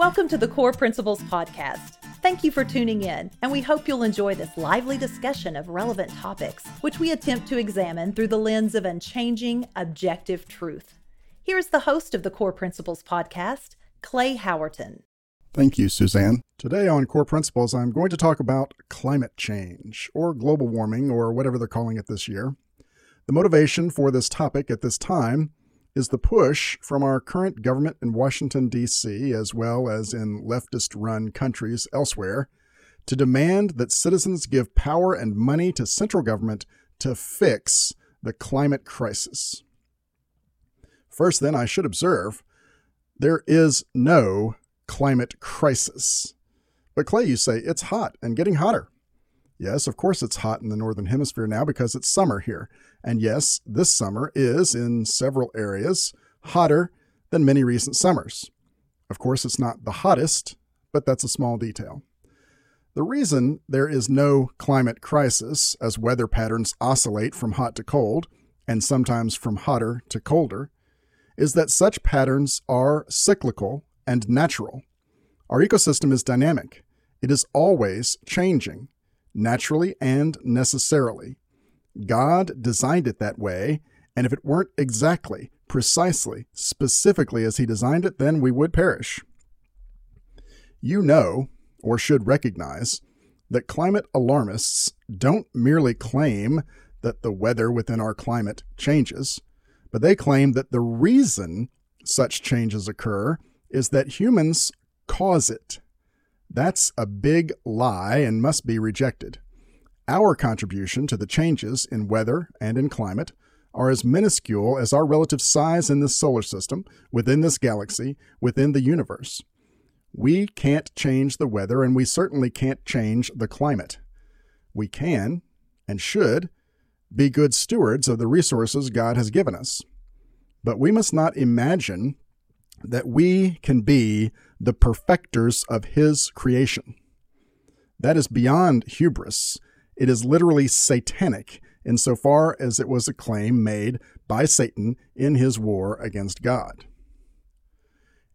Welcome to the Core Principles Podcast. Thank you for tuning in, and we hope you'll enjoy this lively discussion of relevant topics, which we attempt to examine through the lens of unchanging, objective truth. Here's the host of the Core Principles Podcast, Clay Howerton. Thank you, Suzanne. Today on Core Principles, I'm going to talk about climate change, or global warming, or whatever they're calling it this year. The motivation for this topic at this time is the push from our current government in Washington, D.C., as well as in leftist run countries elsewhere, to demand that citizens give power and money to central government to fix the climate crisis. First, then, I should observe there is no climate crisis. But, Clay, you say it's hot and getting hotter. Yes, of course it's hot in the Northern Hemisphere now because it's summer here. And yes, this summer is, in several areas, hotter than many recent summers. Of course, it's not the hottest, but that's a small detail. The reason there is no climate crisis, as weather patterns oscillate from hot to cold, and sometimes from hotter to colder, is that such patterns are cyclical and natural. Our ecosystem is dynamic, it is always changing naturally and necessarily. God designed it that way, and if it weren't exactly, precisely, specifically as He designed it, then we would perish. You know, or should recognize, that climate alarmists don't merely claim that the weather within our climate changes, but they claim that the reason such changes occur is that humans cause it. That's a big lie and must be rejected. Our contribution to the changes in weather and in climate are as minuscule as our relative size in this solar system, within this galaxy, within the universe. We can't change the weather, and we certainly can't change the climate. We can, and should, be good stewards of the resources God has given us. But we must not imagine that we can be the perfecters of His creation. That is beyond hubris. It is literally satanic insofar as it was a claim made by Satan in his war against God.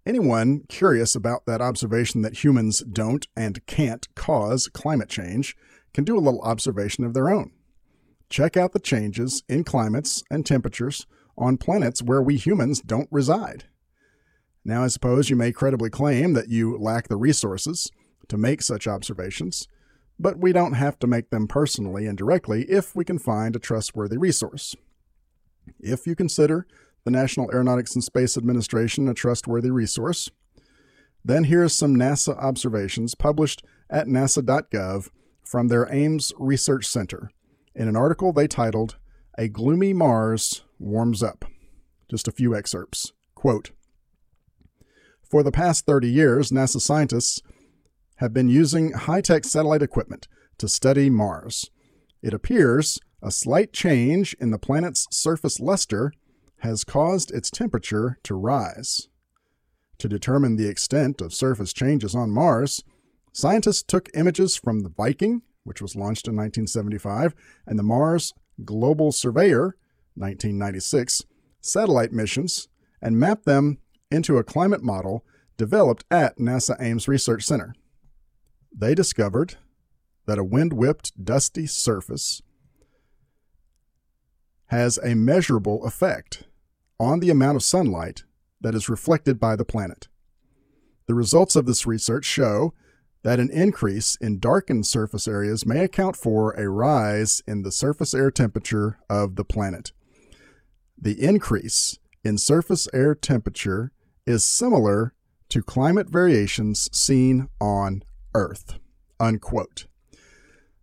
Anyone curious about that observation that humans don't and can't cause climate change can do a little observation of their own. Check out the changes in climates and temperatures on planets where we humans don't reside. Now, I suppose you may credibly claim that you lack the resources to make such observations, but we don't have to make them personally and directly if we can find a trustworthy resource. If you consider the National Aeronautics and Space Administration a trustworthy resource, then here's some NASA observations published at nasa.gov from their Ames Research Center in an article they titled A Gloomy Mars Warms Up. Just a few excerpts. Quote, for the past 30 years, NASA scientists have been using high tech satellite equipment to study Mars. It appears a slight change in the planet's surface luster has caused its temperature to rise. To determine the extent of surface changes on Mars, scientists took images from the Viking, which was launched in 1975, and the Mars Global Surveyor, 1996, satellite missions and mapped them into a climate model developed at NASA Ames Research Center. They discovered that a wind whipped, dusty surface has a measurable effect on the amount of sunlight that is reflected by the planet. The results of this research show that an increase in darkened surface areas may account for a rise in the surface air temperature of the planet. The increase in surface air temperature is similar to climate variations seen on Earth. Unquote.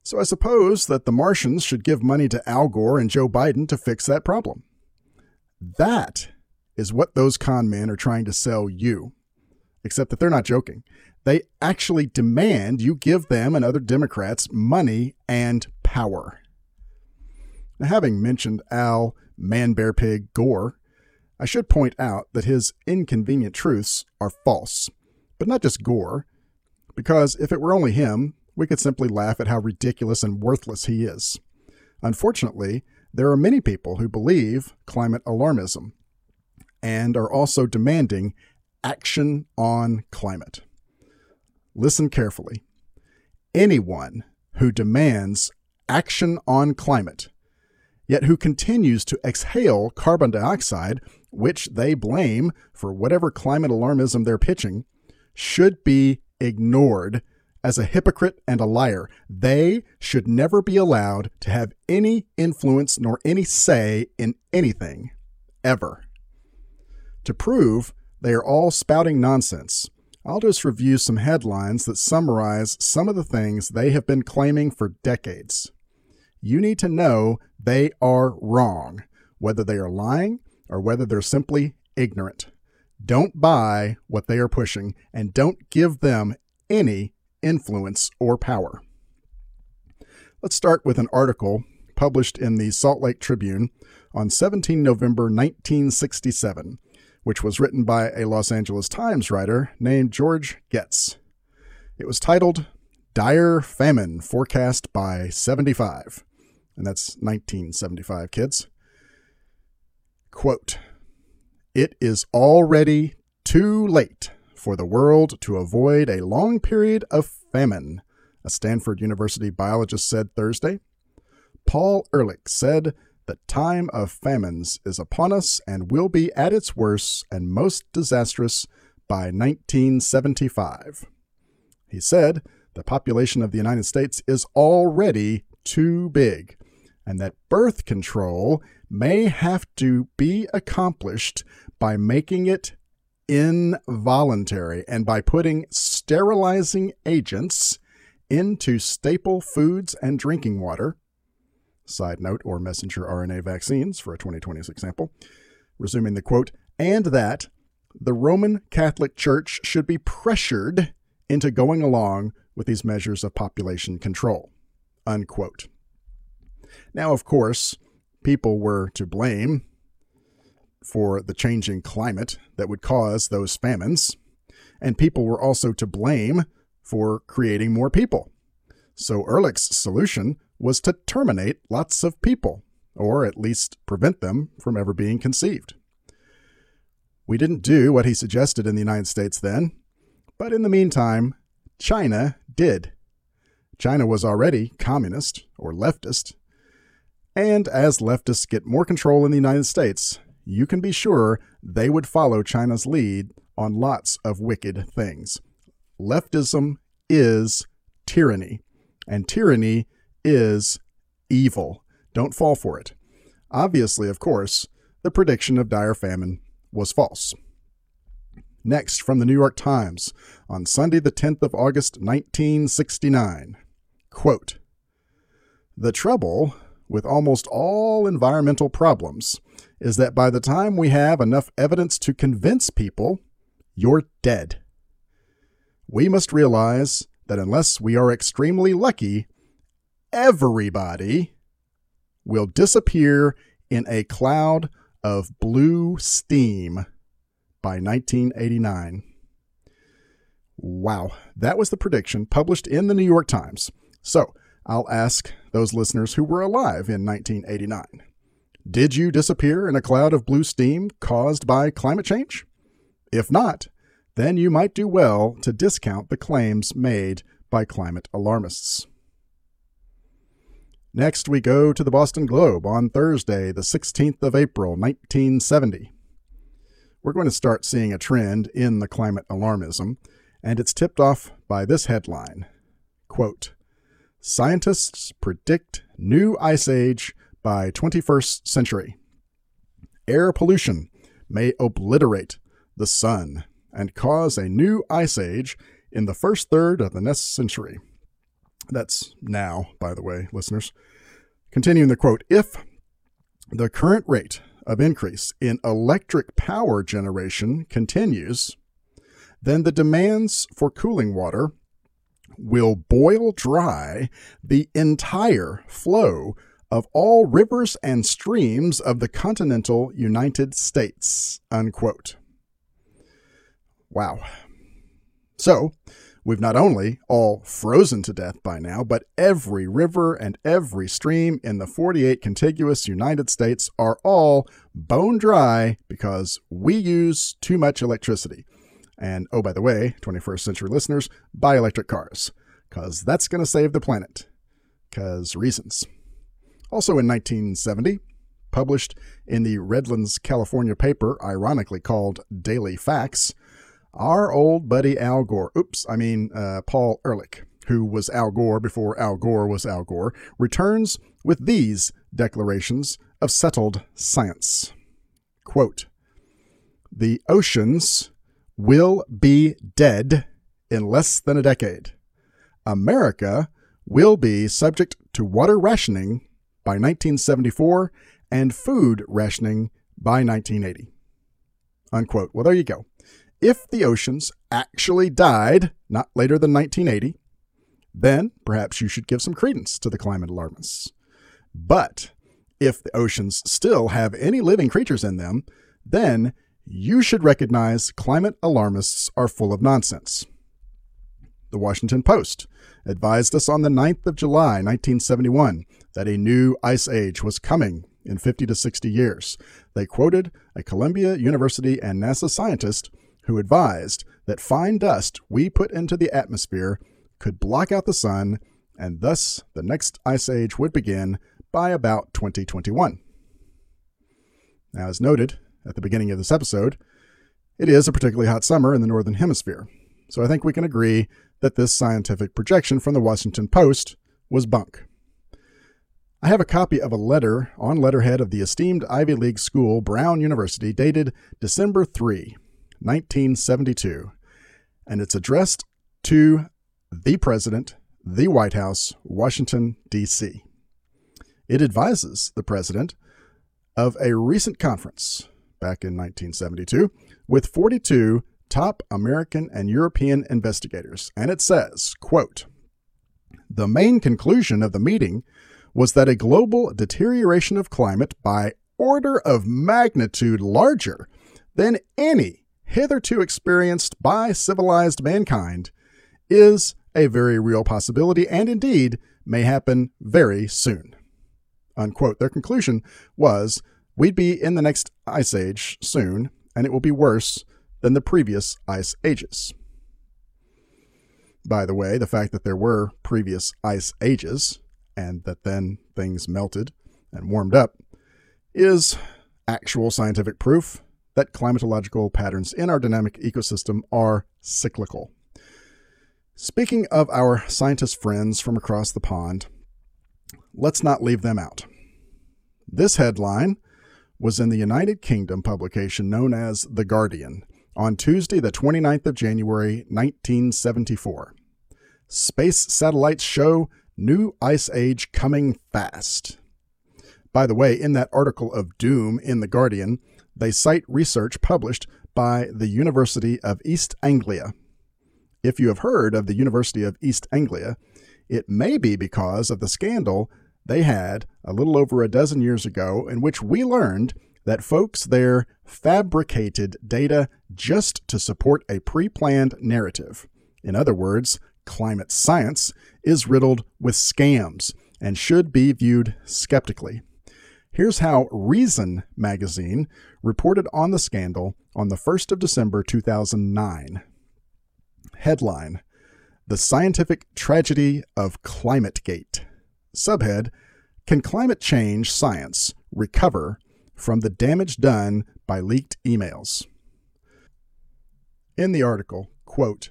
So I suppose that the Martians should give money to Al Gore and Joe Biden to fix that problem. That is what those con men are trying to sell you. Except that they're not joking. They actually demand you give them and other Democrats money and power. Now, having mentioned Al Man Bear Pig Gore, I should point out that his inconvenient truths are false, but not just Gore, because if it were only him, we could simply laugh at how ridiculous and worthless he is. Unfortunately, there are many people who believe climate alarmism and are also demanding action on climate. listen carefully. Anyone who demands action on climate, yet who continues to exhale carbon dioxide, which they blame for whatever climate alarmism they're pitching, should be ignored as a hypocrite and a liar. They should never be allowed to have any influence nor any say in anything, ever. To prove they are all spouting nonsense, I'll just review some headlines that summarize some of the things they have been claiming for decades. You need to know they are wrong, whether they are lying or whether they're simply ignorant. Don't buy what they are pushing and don't give them any influence or power. Let's start with an article published in the Salt Lake Tribune on 17 November 1967 which was written by a Los Angeles Times writer named George Getz. It was titled Dire Famine Forecast by 75. And that's 1975, kids. Quote It is already too late for the world to avoid a long period of famine, a Stanford University biologist said Thursday. Paul Ehrlich said the time of famines is upon us and will be at its worst and most disastrous by 1975. He said the population of the United States is already too big, and that birth control may have to be accomplished by making it involuntary and by putting sterilizing agents into staple foods and drinking water side note, or messenger RNA vaccines for a 2026 sample. Resuming the quote, and that the Roman Catholic Church should be pressured into going along with these measures of population control. Unquote. Now, of course, people were to blame for the changing climate that would cause those famines, and people were also to blame for creating more people. So Ehrlich's solution was to terminate lots of people, or at least prevent them from ever being conceived. We didn't do what he suggested in the United States then, but in the meantime, China did. China was already communist or leftist, and as leftists get more control in the United States, you can be sure they would follow China's lead on lots of wicked things. Leftism is tyranny, and tyranny is evil. Don't fall for it. Obviously, of course, the prediction of dire famine was false. Next, from the New York Times on Sunday, the 10th of August, 1969. Quote The trouble with almost all environmental problems is that by the time we have enough evidence to convince people, you're dead. We must realize that unless we are extremely lucky, everybody will disappear in a cloud of blue steam by 1989. Wow, that was the prediction published in the New York Times. So I'll ask those listeners who were alive in 1989 Did you disappear in a cloud of blue steam caused by climate change? If not, then you might do well to discount the claims made by climate alarmists. Next, we go to the Boston Globe on Thursday, the 16th of April, 1970. We're going to start seeing a trend in the climate alarmism, and it's tipped off by this headline quote, Scientists predict new ice age by 21st century. Air pollution may obliterate the sun and cause a new ice age in the first third of the next century. That's now, by the way, listeners. Continuing the quote If the current rate of increase in electric power generation continues, then the demands for cooling water will boil dry the entire flow of all rivers and streams of the continental United States. Unquote. Wow. So, We've not only all frozen to death by now, but every river and every stream in the 48 contiguous United States are all bone dry because we use too much electricity. And oh, by the way, 21st century listeners, buy electric cars, because that's going to save the planet. Because reasons. Also in 1970, published in the Redlands, California paper, ironically called Daily Facts, our old buddy Al Gore, oops, I mean uh, Paul Ehrlich, who was Al Gore before Al Gore was Al Gore, returns with these declarations of settled science. Quote, the oceans will be dead in less than a decade. America will be subject to water rationing by 1974 and food rationing by 1980. Unquote. Well, there you go. If the oceans actually died not later than 1980, then perhaps you should give some credence to the climate alarmists. But if the oceans still have any living creatures in them, then you should recognize climate alarmists are full of nonsense. The Washington Post advised us on the 9th of July, 1971, that a new ice age was coming in 50 to 60 years. They quoted a Columbia University and NASA scientist who advised that fine dust we put into the atmosphere could block out the sun, and thus the next ice age would begin by about 2021. Now, as noted at the beginning of this episode, it is a particularly hot summer in the Northern Hemisphere, so I think we can agree that this scientific projection from the Washington Post was bunk. I have a copy of a letter on letterhead of the esteemed Ivy League school, Brown University, dated December 3, 1972, and it's addressed to the President, the White House, Washington, D.C. It advises the President of a recent conference back in 1972 with 42 top American and European investigators, and it says, quote, the main conclusion of the meeting was that a global deterioration of climate by order of magnitude larger than any hitherto experienced by civilized mankind is a very real possibility and indeed may happen very soon. Unquote. Their conclusion was we'd be in the next ice age soon, and it will be worse than the previous ice ages. By the way, the fact that there were previous ice ages and that then things melted and warmed up, is actual scientific proof that climatological patterns in our dynamic ecosystem are cyclical. Speaking of our scientist friends from across the pond, let's not leave them out. This headline was in the United Kingdom publication known as The Guardian on Tuesday, the 29th of January, 1974. Space satellites show New Ice Age Coming Fast. By the way, in that article of doom in The Guardian, they cite research published by the University of East Anglia. If you have heard of the University of East Anglia, it may be because of the scandal they had a little over a dozen years ago, in which we learned that folks there fabricated data just to support a pre planned narrative. In other words, climate science is riddled with scams and should be viewed skeptically. Here's how Reason magazine reported on the scandal on the 1st of December 2009. Headline The Scientific Tragedy of ClimateGate. Subhead Can climate change science recover from the damage done by leaked emails? In the article, quote,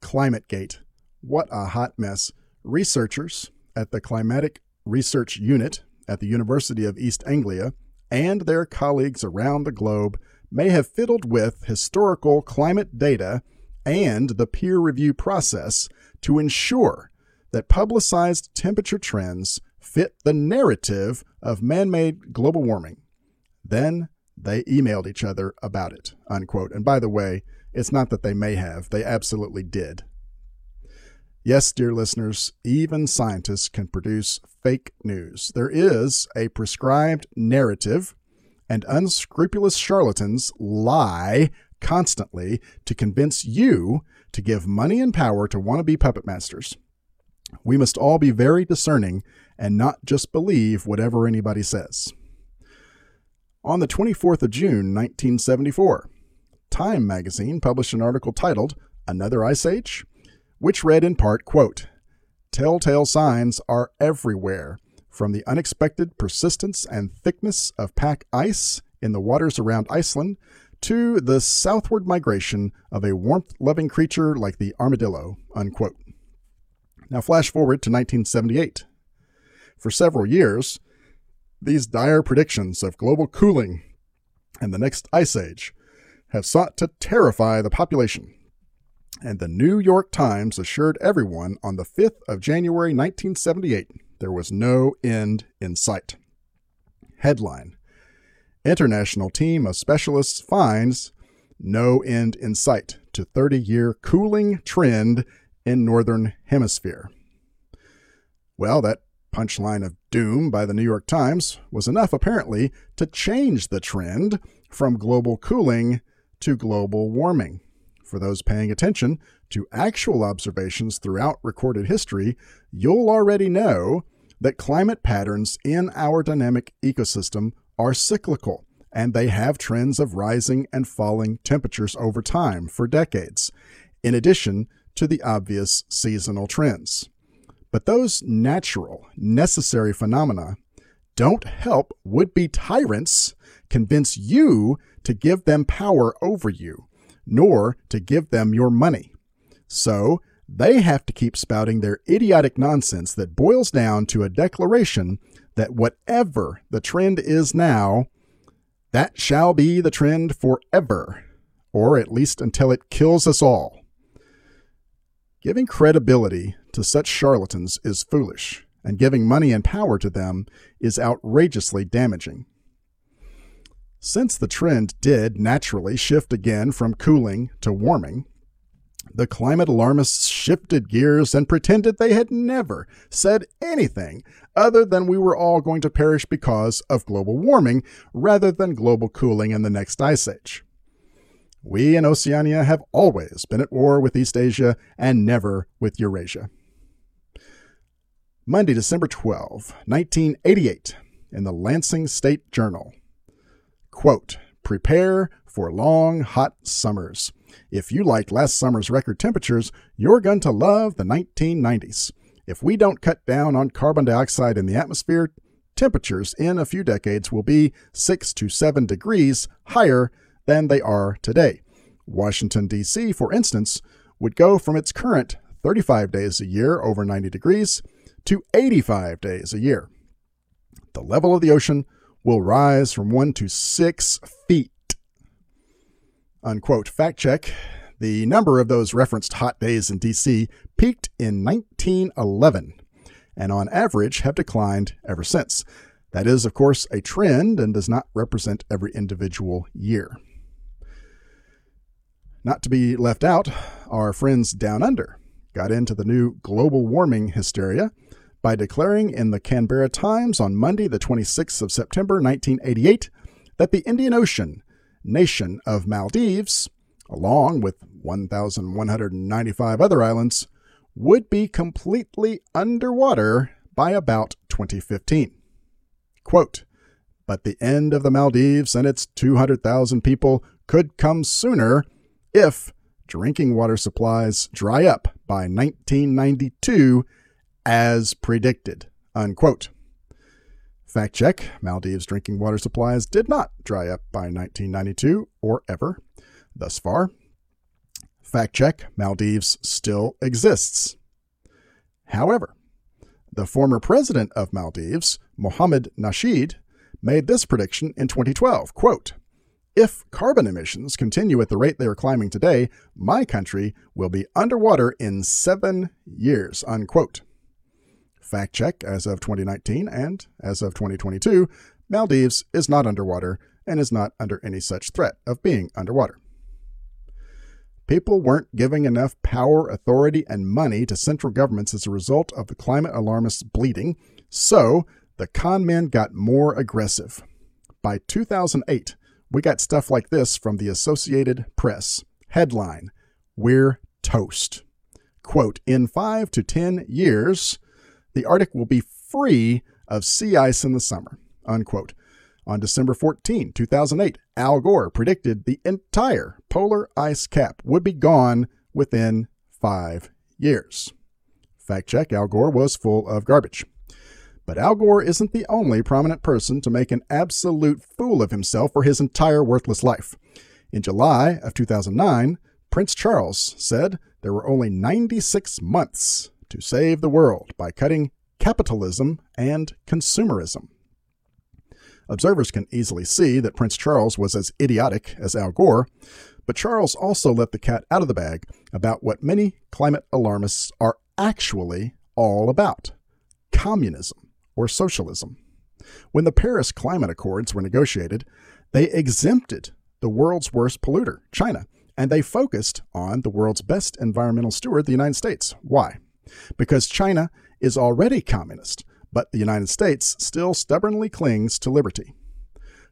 ClimateGate what a hot mess. Researchers at the Climatic Research Unit at the University of East Anglia and their colleagues around the globe may have fiddled with historical climate data and the peer review process to ensure that publicized temperature trends fit the narrative of man made global warming. Then they emailed each other about it. Unquote. And by the way, it's not that they may have, they absolutely did. Yes, dear listeners, even scientists can produce fake news. There is a prescribed narrative, and unscrupulous charlatans lie constantly to convince you to give money and power to wannabe puppet masters. We must all be very discerning and not just believe whatever anybody says. On the 24th of June, 1974, Time magazine published an article titled Another Ice Age, which read in part, quote, Telltale signs are everywhere, from the unexpected persistence and thickness of pack ice in the waters around Iceland to the southward migration of a warmth loving creature like the armadillo. Unquote. Now, flash forward to 1978. For several years, these dire predictions of global cooling and the next ice age have sought to terrify the population. And the New York Times assured everyone on the 5th of January 1978 there was no end in sight. Headline International team of specialists finds no end in sight to 30 year cooling trend in Northern Hemisphere. Well, that punchline of doom by the New York Times was enough, apparently, to change the trend from global cooling to global warming. For those paying attention to actual observations throughout recorded history, you'll already know that climate patterns in our dynamic ecosystem are cyclical and they have trends of rising and falling temperatures over time for decades, in addition to the obvious seasonal trends. But those natural, necessary phenomena don't help would be tyrants convince you to give them power over you, nor to give them your money. So, they have to keep spouting their idiotic nonsense that boils down to a declaration that whatever the trend is now, that shall be the trend forever, or at least until it kills us all. Giving credibility to such charlatans is foolish, and giving money and power to them is outrageously damaging. Since the trend did naturally shift again from cooling to warming, the climate alarmists shifted gears and pretended they had never said anything other than we were all going to perish because of global warming rather than global cooling in the next ice age. We in Oceania have always been at war with East Asia and never with Eurasia. Monday, December 12, 1988, in the Lansing State Journal. Quote, Prepare for long, hot summers. If you liked last summer's record temperatures, you're going to love the 1990s. If we don't cut down on carbon dioxide in the atmosphere, temperatures in a few decades will be 6 to 7 degrees higher than they are today. Washington, D.C., for instance, would go from its current 35 days a year over 90 degrees to 85 days a year. The level of the ocean will rise from 1 to 6 feet Unquote. Fact check. The number of those referenced hot days in DC peaked in 1911 and on average have declined ever since. That is, of course, a trend and does not represent every individual year. Not to be left out, our friends down under got into the new global warming hysteria by declaring in the Canberra Times on Monday, the 26th of September 1988, that the Indian Ocean nation of Maldives, along with 1,195 other islands, would be completely underwater by about 2015. Quote, but the end of the Maldives and its 200,000 people could come sooner if drinking water supplies dry up by 1992 as predicted. Unquote. Fact check Maldives drinking water supplies did not dry up by 1992 or ever thus far. Fact check Maldives still exists. However, the former president of Maldives, Mohammed Nasheed, made this prediction in 2012 quote, If carbon emissions continue at the rate they are climbing today, my country will be underwater in seven years. Unquote. Fact check as of 2019 and as of 2022, Maldives is not underwater and is not under any such threat of being underwater. People weren't giving enough power, authority, and money to central governments as a result of the climate alarmists bleeding, so the con men got more aggressive. By 2008, we got stuff like this from the Associated Press. Headline We're toast. Quote In five to ten years, the Arctic will be free of sea ice in the summer. Unquote. On December 14, 2008, Al Gore predicted the entire polar ice cap would be gone within five years. Fact check Al Gore was full of garbage. But Al Gore isn't the only prominent person to make an absolute fool of himself for his entire worthless life. In July of 2009, Prince Charles said there were only 96 months to save the world by cutting capitalism and consumerism. Observers can easily see that Prince Charles was as idiotic as Al Gore, but Charles also let the cat out of the bag about what many climate alarmists are actually all about communism or socialism. When the Paris Climate Accords were negotiated, they exempted the world's worst polluter, China, and they focused on the world's best environmental steward, the United States. Why? Because China is already communist, but the United States still stubbornly clings to liberty.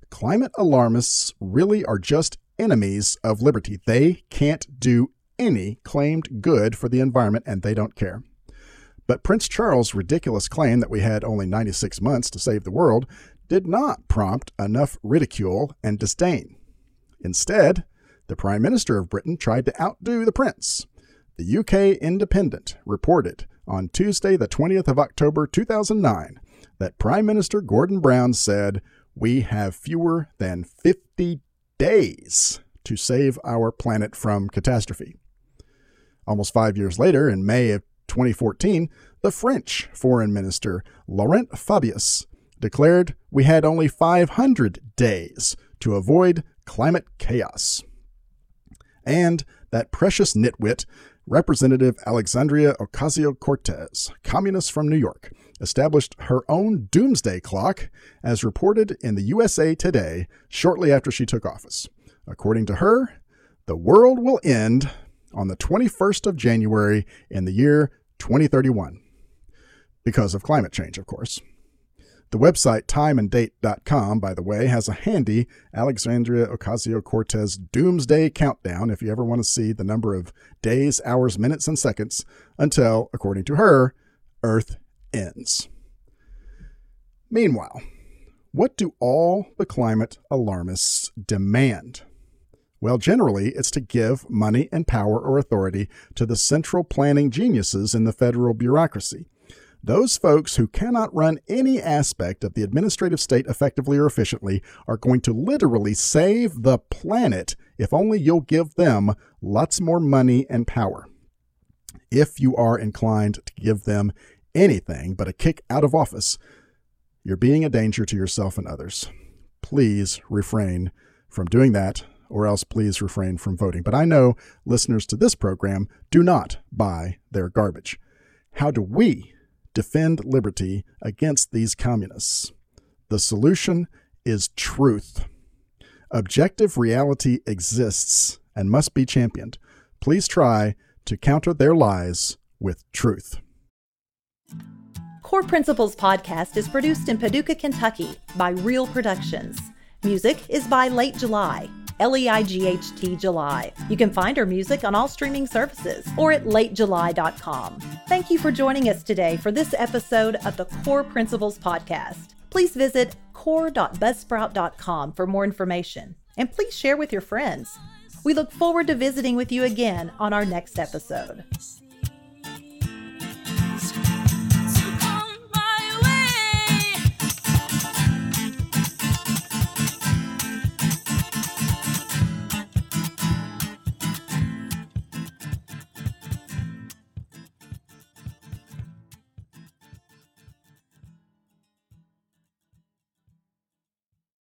Climate alarmists really are just enemies of liberty. They can't do any claimed good for the environment and they don't care. But Prince Charles' ridiculous claim that we had only 96 months to save the world did not prompt enough ridicule and disdain. Instead, the Prime Minister of Britain tried to outdo the Prince. The UK Independent reported on Tuesday, the 20th of October 2009, that Prime Minister Gordon Brown said, We have fewer than 50 days to save our planet from catastrophe. Almost five years later, in May of 2014, the French Foreign Minister Laurent Fabius declared we had only 500 days to avoid climate chaos. And that precious nitwit, Representative Alexandria Ocasio Cortez, communist from New York, established her own doomsday clock, as reported in the USA Today shortly after she took office. According to her, the world will end on the 21st of January in the year 2031. Because of climate change, of course. The website timeanddate.com, by the way, has a handy Alexandria Ocasio Cortez doomsday countdown if you ever want to see the number of days, hours, minutes, and seconds until, according to her, Earth ends. Meanwhile, what do all the climate alarmists demand? Well, generally, it's to give money and power or authority to the central planning geniuses in the federal bureaucracy. Those folks who cannot run any aspect of the administrative state effectively or efficiently are going to literally save the planet if only you'll give them lots more money and power. If you are inclined to give them anything but a kick out of office, you're being a danger to yourself and others. Please refrain from doing that or else please refrain from voting. But I know listeners to this program do not buy their garbage. How do we defend liberty against these communists? The solution is truth. Objective reality exists and must be championed. Please try to counter their lies with truth. Core Principles Podcast is produced in Paducah, Kentucky by Real Productions. Music is by Leight July. L E I G H T July. You can find her music on all streaming services or at leightjuly.com. Thank you for joining us today for this episode of the Core Principles Podcast. Please visit core.buzzsprout.com for more information and please share with your friends. We look forward to visiting with you again on our next episode.